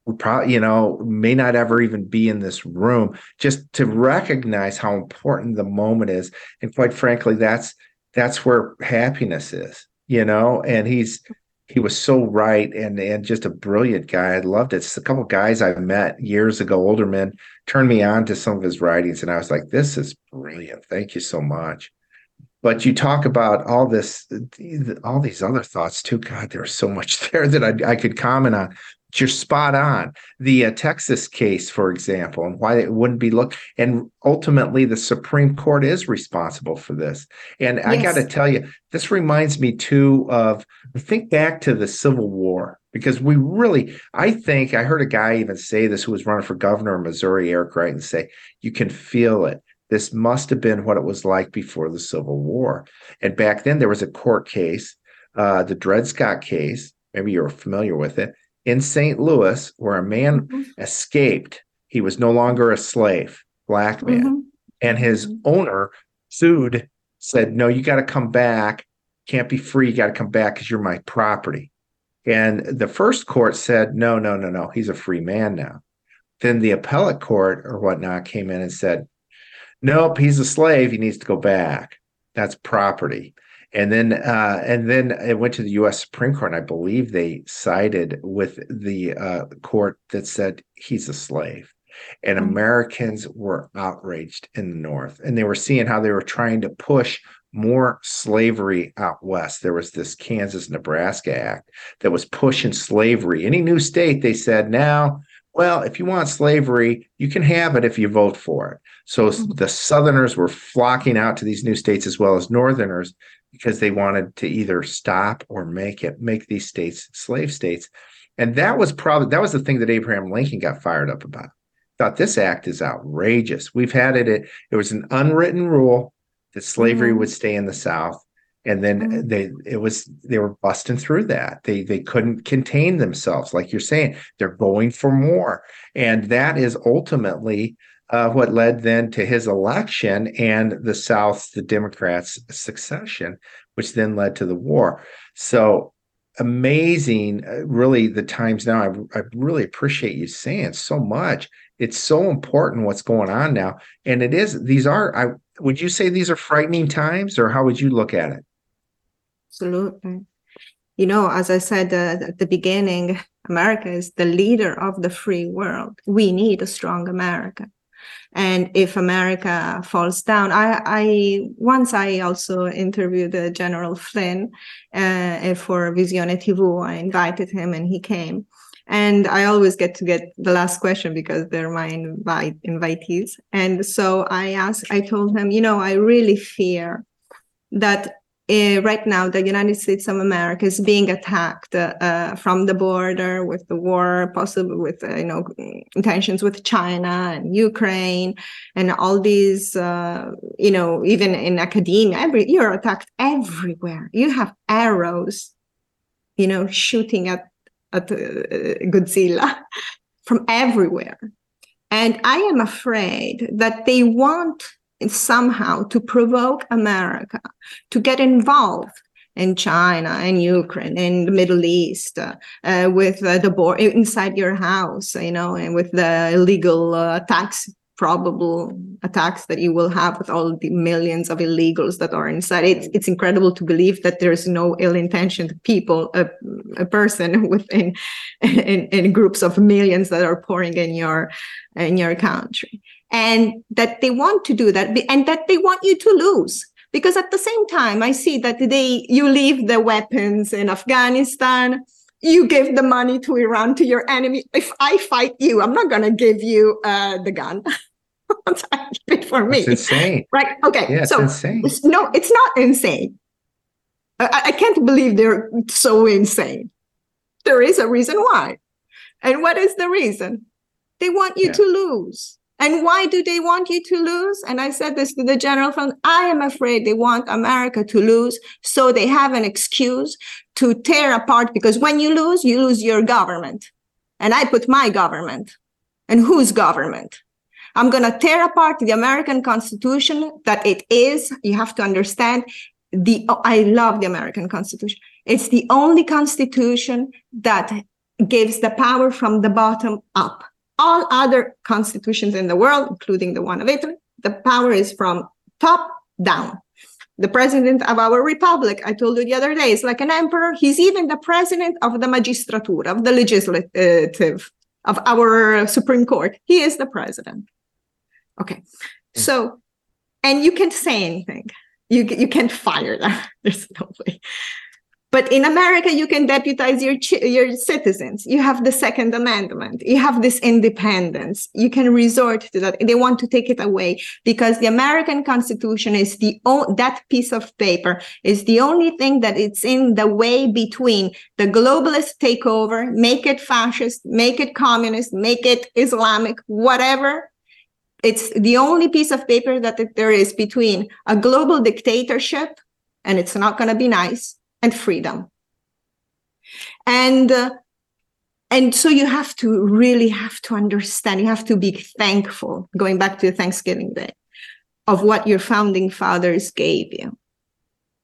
We probably, you know, may not ever even be in this room. Just to recognize how important the moment is, and quite frankly, that's that's where happiness is, you know. And he's he was so right and and just a brilliant guy. I loved it. It's a couple guys I've met years ago, older men, turned me on to some of his writings, and I was like, "This is brilliant. Thank you so much." But you talk about all this, all these other thoughts too. God, there's so much there that I, I could comment on you're spot on. The uh, Texas case, for example, and why it wouldn't be looked, and ultimately the Supreme Court is responsible for this. And yes. I got to tell you, this reminds me too of think back to the Civil War because we really, I think I heard a guy even say this who was running for governor of Missouri, Eric Wright, and say you can feel it. This must have been what it was like before the Civil War. And back then there was a court case, uh, the Dred Scott case. Maybe you're familiar with it in St. Louis where a man mm-hmm. escaped. He was no longer a slave, black man. Mm-hmm. And his mm-hmm. owner sued, said, No, you got to come back. Can't be free. You got to come back because you're my property. And the first court said, No, no, no, no. He's a free man now. Then the appellate court or whatnot came in and said, Nope, he's a slave. He needs to go back. That's property and then uh, and then it went to the U.S. Supreme Court, and I believe they sided with the uh, court that said he's a slave. And mm-hmm. Americans were outraged in the North, and they were seeing how they were trying to push more slavery out west. There was this Kansas Nebraska Act that was pushing slavery. Any new state, they said, now, well, if you want slavery, you can have it if you vote for it. So mm-hmm. the Southerners were flocking out to these new states as well as Northerners because they wanted to either stop or make it make these states slave states. And that was probably that was the thing that abraham lincoln got fired up about. Thought this act is outrageous. We've had it it, it was an unwritten rule that slavery mm-hmm. would stay in the south. And then mm-hmm. they it was they were busting through that. They they couldn't contain themselves like you're saying they're going for more. And that is ultimately uh, what led then to his election and the South, the Democrats' succession, which then led to the war. So amazing, uh, really, the times now. I, I really appreciate you saying so much. It's so important what's going on now, and it is. These are. I would you say these are frightening times, or how would you look at it? Absolutely. You know, as I said uh, at the beginning, America is the leader of the free world. We need a strong America and if America falls down, I, I once I also interviewed uh, General Flynn uh, for Visione TV. I invited him and he came. And I always get to get the last question because they're my invite, invitees. And so I asked, I told him, you know, I really fear that uh, right now the United States of America is being attacked uh, from the border with the war, possibly with uh, you know intentions with China and Ukraine, and all these uh, you know even in academia, every you're attacked everywhere. You have arrows, you know, shooting at at uh, Godzilla from everywhere, and I am afraid that they want somehow to provoke America to get involved in China and Ukraine and the Middle East uh, uh, with uh, the board inside your house, you know, and with the illegal uh, attacks, probable attacks that you will have with all the millions of illegals that are inside. It's it's incredible to believe that there's no ill-intentioned people, a, a person within in, in groups of millions that are pouring in your in your country. And that they want to do that and that they want you to lose. Because at the same time i see that they you leave the weapons in afghanistan you give the money to iran to your enemy. If i fight you i'm not going to give you uh, the gun. It for me. It's insane. Right? Okay yeah, it's so insane. No it's not insane. I, I can't believe they're so insane. There is a reason why. And what is the reason? They want you yeah. to lose and why do they want you to lose? And I said this to the general Flynn. I am afraid they want America to lose. So they have an excuse to tear apart because when you lose, you lose your government. And I put my government. And whose government? I'm going to tear apart the American Constitution that it is. You have to understand the, oh, I love the American Constitution. It's the only constitution that gives the power from the bottom up all other constitutions in the world, including the one of Italy, the power is from top down. The president of our republic, I told you the other day, is like an emperor. He's even the president of the magistratura, of the legislative, of our Supreme Court. He is the president. Okay. Mm. So, and you can't say anything. You, you can't fire them. There's no way. But in America, you can deputize your your citizens. You have the Second Amendment. You have this independence. You can resort to that. They want to take it away because the American Constitution is the o- that piece of paper is the only thing that it's in the way between the globalist takeover, make it fascist, make it communist, make it Islamic, whatever. It's the only piece of paper that there is between a global dictatorship, and it's not going to be nice and freedom. And uh, and so you have to really have to understand you have to be thankful going back to thanksgiving day of what your founding fathers gave you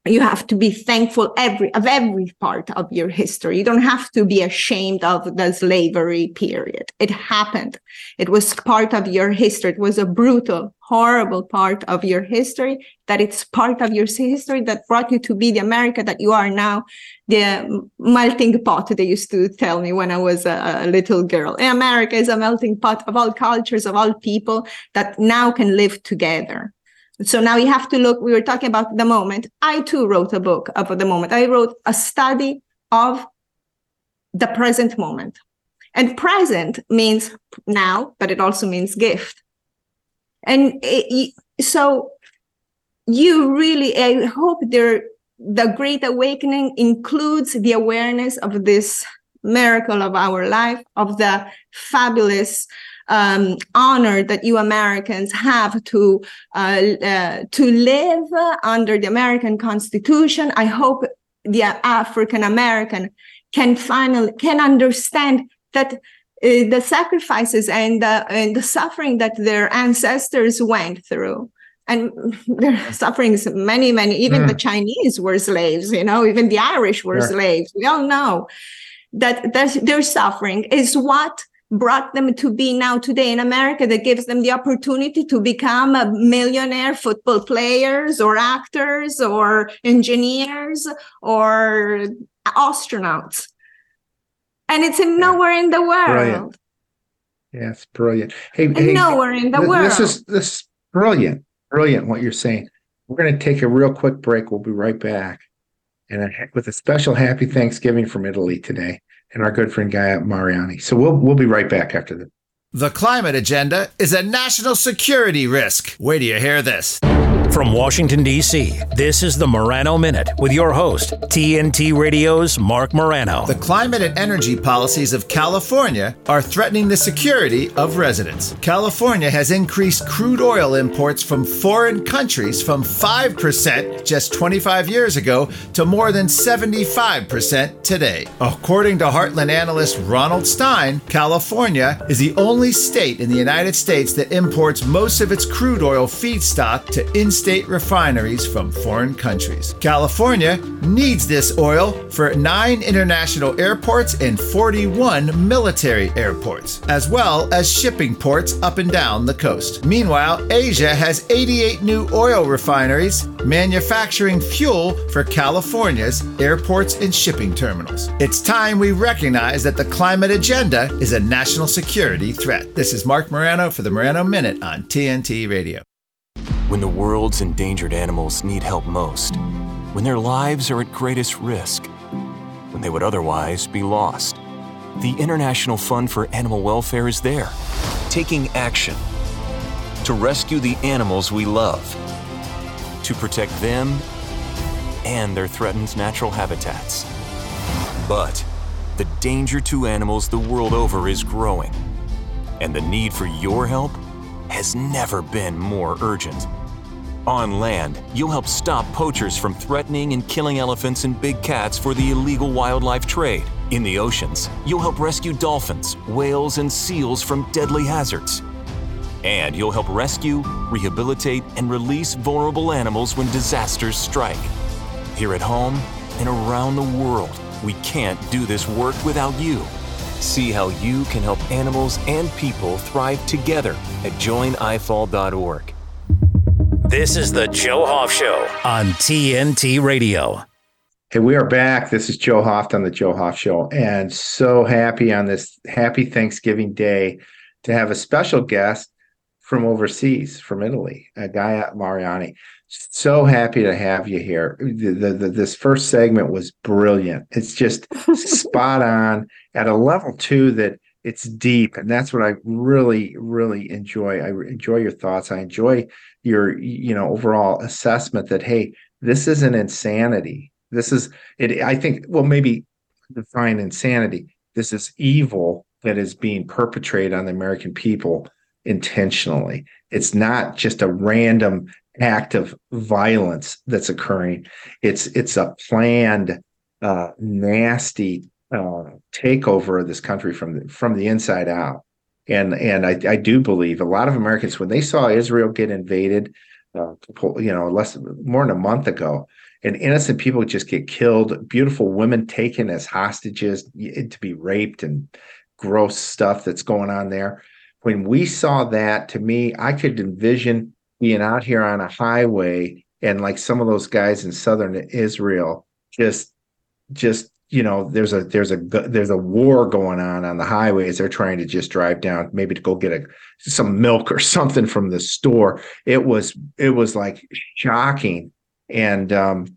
you have to be thankful every of every part of your history. You don't have to be ashamed of the slavery period. It happened. It was part of your history. It was a brutal horrible part of your history that it's part of your history that brought you to be the america that you are now. The melting pot they used to tell me when i was a, a little girl. America is a melting pot of all cultures of all people that now can live together so now you have to look, we were talking about the moment. I too wrote a book of the moment. I wrote a study of the present moment. And present means now, but it also means gift. And it, so you really, I hope there, the Great Awakening includes the awareness of this miracle of our life, of the fabulous um, honor that you Americans have to uh, uh, to live under the American Constitution. I hope the African American can finally can understand that uh, the sacrifices and the, and the suffering that their ancestors went through and their sufferings many many even mm. the chinese were slaves you know even the irish were sure. slaves we all know that their suffering is what brought them to be now today in America that gives them the opportunity to become a millionaire football players or actors or engineers or astronauts. And it's in nowhere in the world. Brilliant. Yes, brilliant. Hey, hey nowhere in the th- world. This is this is brilliant. Brilliant what you're saying. We're going to take a real quick break. We'll be right back. And with a special happy Thanksgiving from Italy today and our good friend Guya Mariani. So we'll we'll be right back after the. The climate agenda is a national security risk. Wait do you hear this? From Washington, D.C., this is the Morano Minute with your host, TNT Radio's Marc Morano. The climate and energy policies of California are threatening the security of residents. California has increased crude oil imports from foreign countries from 5% just 25 years ago to more than 75% today. According to Heartland analyst Ronald Stein, California is the only state in the United States that imports most of its crude oil feedstock to in state refineries from foreign countries. California needs this oil for nine international airports and 41 military airports, as well as shipping ports up and down the coast. Meanwhile, Asia has 88 new oil refineries manufacturing fuel for California's airports and shipping terminals. It's time we recognize that the climate agenda is a national security threat. This is Marc Morano for the Morano Minute on TNT Radio. When the world's endangered animals need help most, when their lives are at greatest risk, when they would otherwise be lost, the International Fund for Animal Welfare is there, taking action to rescue the animals we love, to protect them and their threatened natural habitats. But the danger to animals the world over is growing, and the need for your help has never been more urgent. On land, you'll help stop poachers from threatening and killing elephants and big cats for the illegal wildlife trade. In the oceans, you'll help rescue dolphins, whales, and seals from deadly hazards. And you'll help rescue, rehabilitate, and release vulnerable animals when disasters strike. Here at home and around the world, we can't do this work without you. See how you can help animals and people thrive together at joinifaw.org. This is the Joe Hoft Show on TNT Radio. Hey, we are back. This is Joe Hoft on the Joe Hoft Show, and so happy on this happy Thanksgiving Day to have a special guest from overseas, from Italy, a Guya Mariani. So happy to have you here. The, the, the, this first segment was brilliant. It's just spot on at a level two that it's deep, and that's what I really, really enjoy. I enjoy your thoughts. I enjoy your, you know, overall assessment that hey, this is an insanity. This is it. I think well, maybe define insanity. This is evil that is being perpetrated on the American people intentionally. It's not just a random act of violence that's occurring. It's it's a planned, uh, nasty uh, takeover of this country from the, from the inside out. And and I, I do believe a lot of Americans when they saw Israel get invaded, uh, you know, less more than a month ago, and innocent people just get killed, beautiful women taken as hostages to be raped, and gross stuff that's going on there. When we saw that, to me, I could envision being out here on a highway and like some of those guys in southern Israel just just you know there's a there's a there's a war going on on the highways. They're trying to just drive down maybe to go get a some milk or something from the store. It was it was like shocking. And um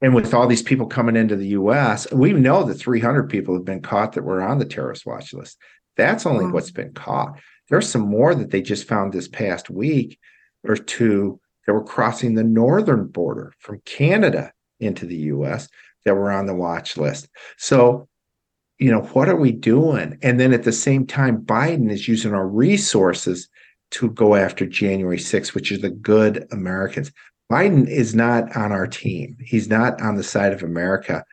and with all these people coming into the US we know that 300 people have been caught that were on the terrorist watch list. That's only wow. what's been caught. There's some more that they just found this past week or two that were crossing the northern border from Canada into the US that were on the watch list. So, you know, what are we doing? And then at the same time, Biden is using our resources to go after January 6th, which is the good Americans. Biden is not on our team. He's not on the side of America.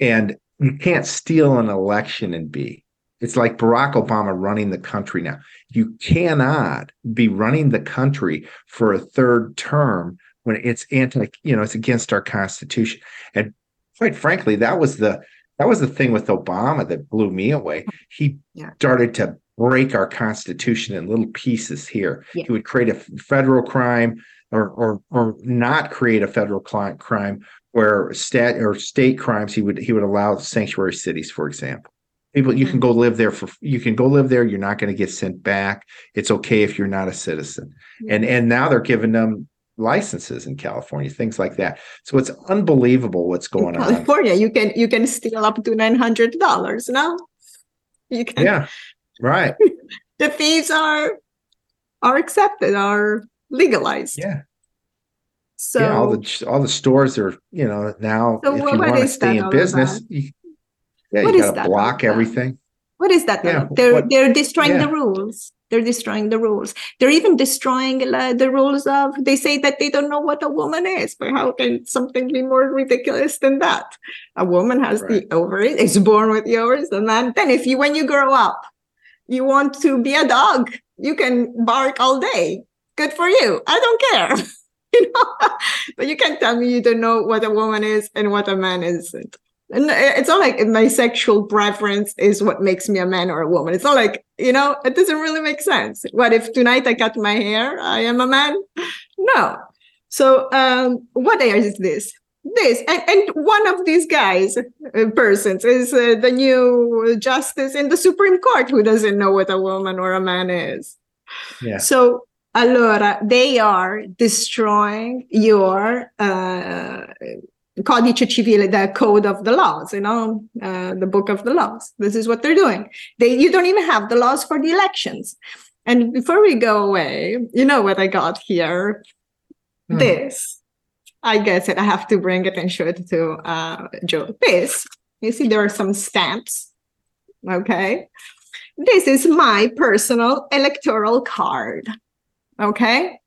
And you can't steal an election and be. It's like Barack Obama running the country now. You cannot be running the country for a third term when it's anti, you know, it's against our constitution. And quite frankly, that was the that was the thing with Obama that blew me away. He yeah. started to break our constitution in little pieces here. Yeah. He would create a federal crime or or or not create a federal crime where stat or state crimes he would he would allow sanctuary cities, for example people you can go live there for you can go live there you're not going to get sent back. It's okay if you're not a citizen. And and now they're giving them licenses in california things like that. So it's unbelievable what's going on. In california, on you can you can steal up to $900 now you can yeah right. The fees are are accepted are legalized. Yeah. So yeah, all the all the stores are you know now so if you want to stay in business you, yeah, what you gotta block everything. What is that? Yeah, they're what, they're destroying yeah. the rules. They're destroying the rules. They're even destroying uh, the rules of. They say that they don't know what a woman is, but how can something be more ridiculous than that? A woman has right. the ovaries, is born with the ovaries, and then, then if you when you grow up, you want to be a dog, you can bark all day. Good for you. I don't care. you know, but you can't tell me you don't know what a woman is and what a man isn't. And it's not like my sexual preference is what makes me a man or a woman. It's not like, you know, it doesn't really make sense. What if tonight I cut my hair, I am a man? No. So um, what is this? This and, and one of these guys, uh, persons, is uh, the new justice in the Supreme Court who doesn't know what a woman or a man is. Yeah. So allora they are destroying your uh, codice civile the code of the laws you know uh, the book of the laws. This is what they're doing. They you don't even have the laws for the elections. And before we go away you know what i got here? Mm. this. I guess it i have to bring it and show it to uh, joe. This. You see there are some stamps. Okay. This is my personal electoral card. Okay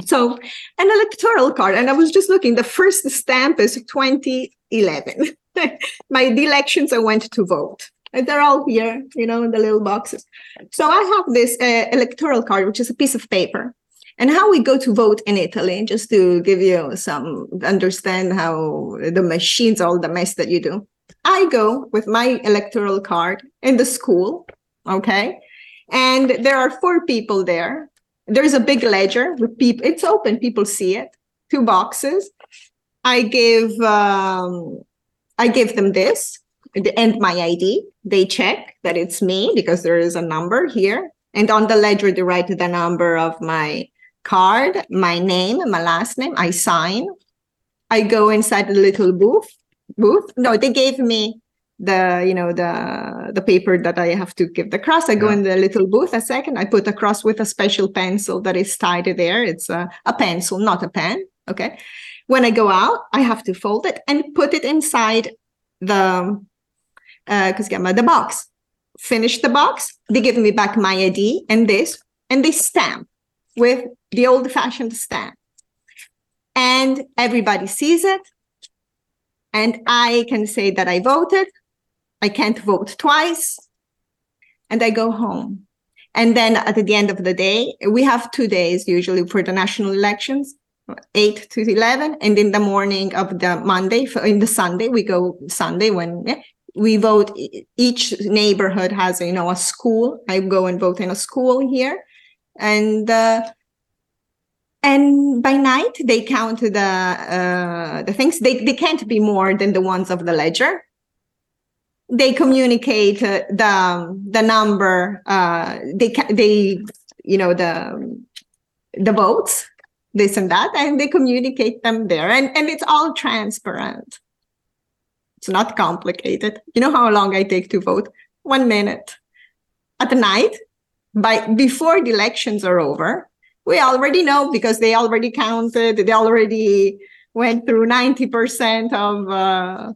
so an electoral card, and I was just looking, the first stamp is 2011. My elections, I went to vote. And they're all here, you know, in the little boxes. So I have this uh, electoral card, which is a piece of paper. And how we go to vote in Italy, just to give you some understand how the machines, all the mess that you do. I go with my electoral card in the school, okay? And there are four people there there's a big ledger with people it's open people see it two boxes. I give um, i give them this and my id they check that it's me because there is a number here. And on the ledger they write the number of my card my name my last name. I sign. I go inside the little booth booth. No they gave me the you know the the paper that I have to give the cross. I go yeah. in the little booth a second. I put a cross with a special pencil that is tied there. It's a, a pencil, not a pen. Okay. When I go out, I have to fold it and put it inside the uh, the box. Finish the box. They give me back my ID and this, and they stamp with the old-fashioned stamp. And everybody sees it. And I can say that I voted I can't vote twice. And I go home. And then at the end of the day, we have two days usually for the national elections, 8 to 11. And in the morning of the Monday, in the Sunday, we go Sunday when we vote. Each neighborhood has, you know, a school. I go and vote in a school here. And, uh, and by night they count the uh, the things they, they can't be more than the ones of the ledger they communicate the the number uh, they they you know the the votes this and that and they communicate them there. And and it's all transparent. It's not complicated. You know how long i take to vote? One minute. At the night by before the elections are over we already know because they already counted they already went through 90% of uh,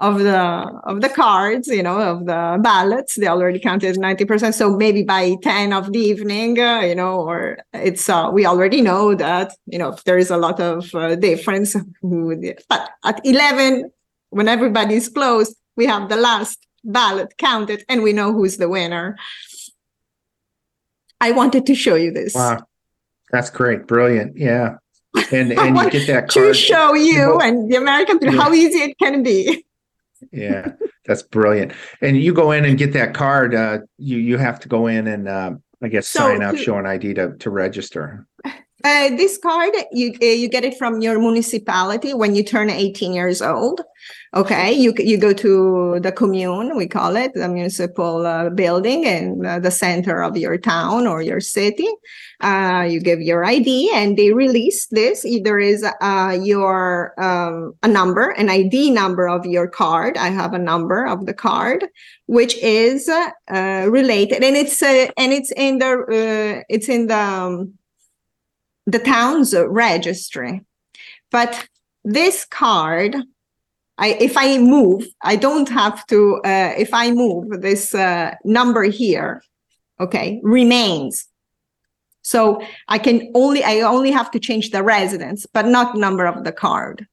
of the of the cards, you know, of the ballots. They already counted ninety percent. So maybe by ten of the evening, uh, you know, or it's uh, we already know that you know there is a lot of uh, difference. But at eleven, when everybody's closed, we have the last ballot counted, and we know who's the winner. I wanted to show you this. Wow, that's great, brilliant, yeah. And and you get that card. to show you and the American people yeah. how easy it can be yeah, that's brilliant. And you go in and get that card. Uh, you you have to go in and uh, I guess so sign up, to, show an ID to to register. Uh, this card you uh, you get it from your municipality when you turn 18 years old okay you you go to the commune we call it the municipal uh, building in uh, the center of your town or your city. Uh, you give your id and they release this. Either is uh, your um, a number an id number of your card. I have a number of the card which is related and it's and it's in the it's in the um, the town's registry. But this card, I, if I move, I don't have to, uh, if I move this uh, number here, okay, remains. So I can only, I only have to change the residence, but not number of the card.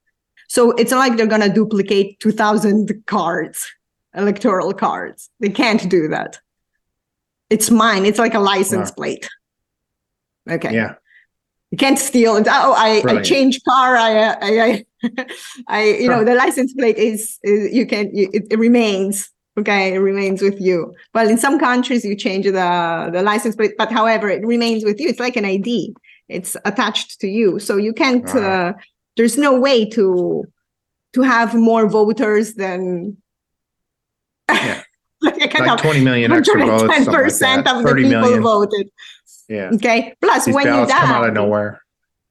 So it's not like they're going to duplicate 2000 cards, electoral cards. They can't do that. It's mine. It's like a license wow. plate. Okay. Yeah. You can't steal. And oh, I, I change car. I, I, I, I you know, the license plate is, is you can, you, it, it remains okay? It remains with you. Well in some countries you change the the license plate but however it remains with you. It's like an id it's attached to you. So you can't uh, there's no way to to have more voters than yeah. like, like 20 million extra votes 10% like of the people million. voted yeah. Okay? Plus These when you die come out of nowhere.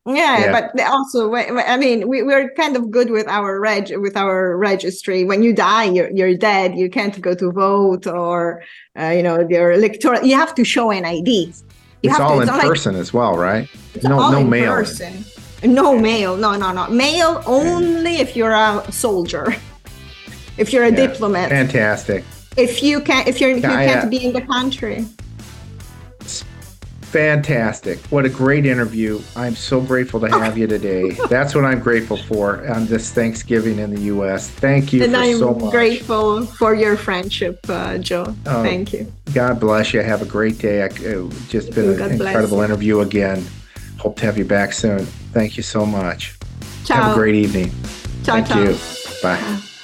Yeah, yeah, but also i mean we, we're kind of good with our reg with our registry. When you die you're, you're dead. You can't go to vote or uh, you know your electoral you have to show an id you it's all to, in person like, as well right? No no mail. person. no mail. No no no. Mail only if you're a soldier. If you're a yeah, diplomat. Fantastic. If you can't, if you're you can't uh, be in the country Fantastic. What a great interview. I'm so grateful to have you today. That's what I'm grateful for on this Thanksgiving in the U.S. Thank you and I'm so much. grateful for your friendship, uh, Joe. Oh, Thank you. God bless you. Have a great day. It's just been God an incredible interview again. Hope to have you back soon. Thank you so much. Ciao. Have a great evening. Ciao, Thank ciao. you. Bye.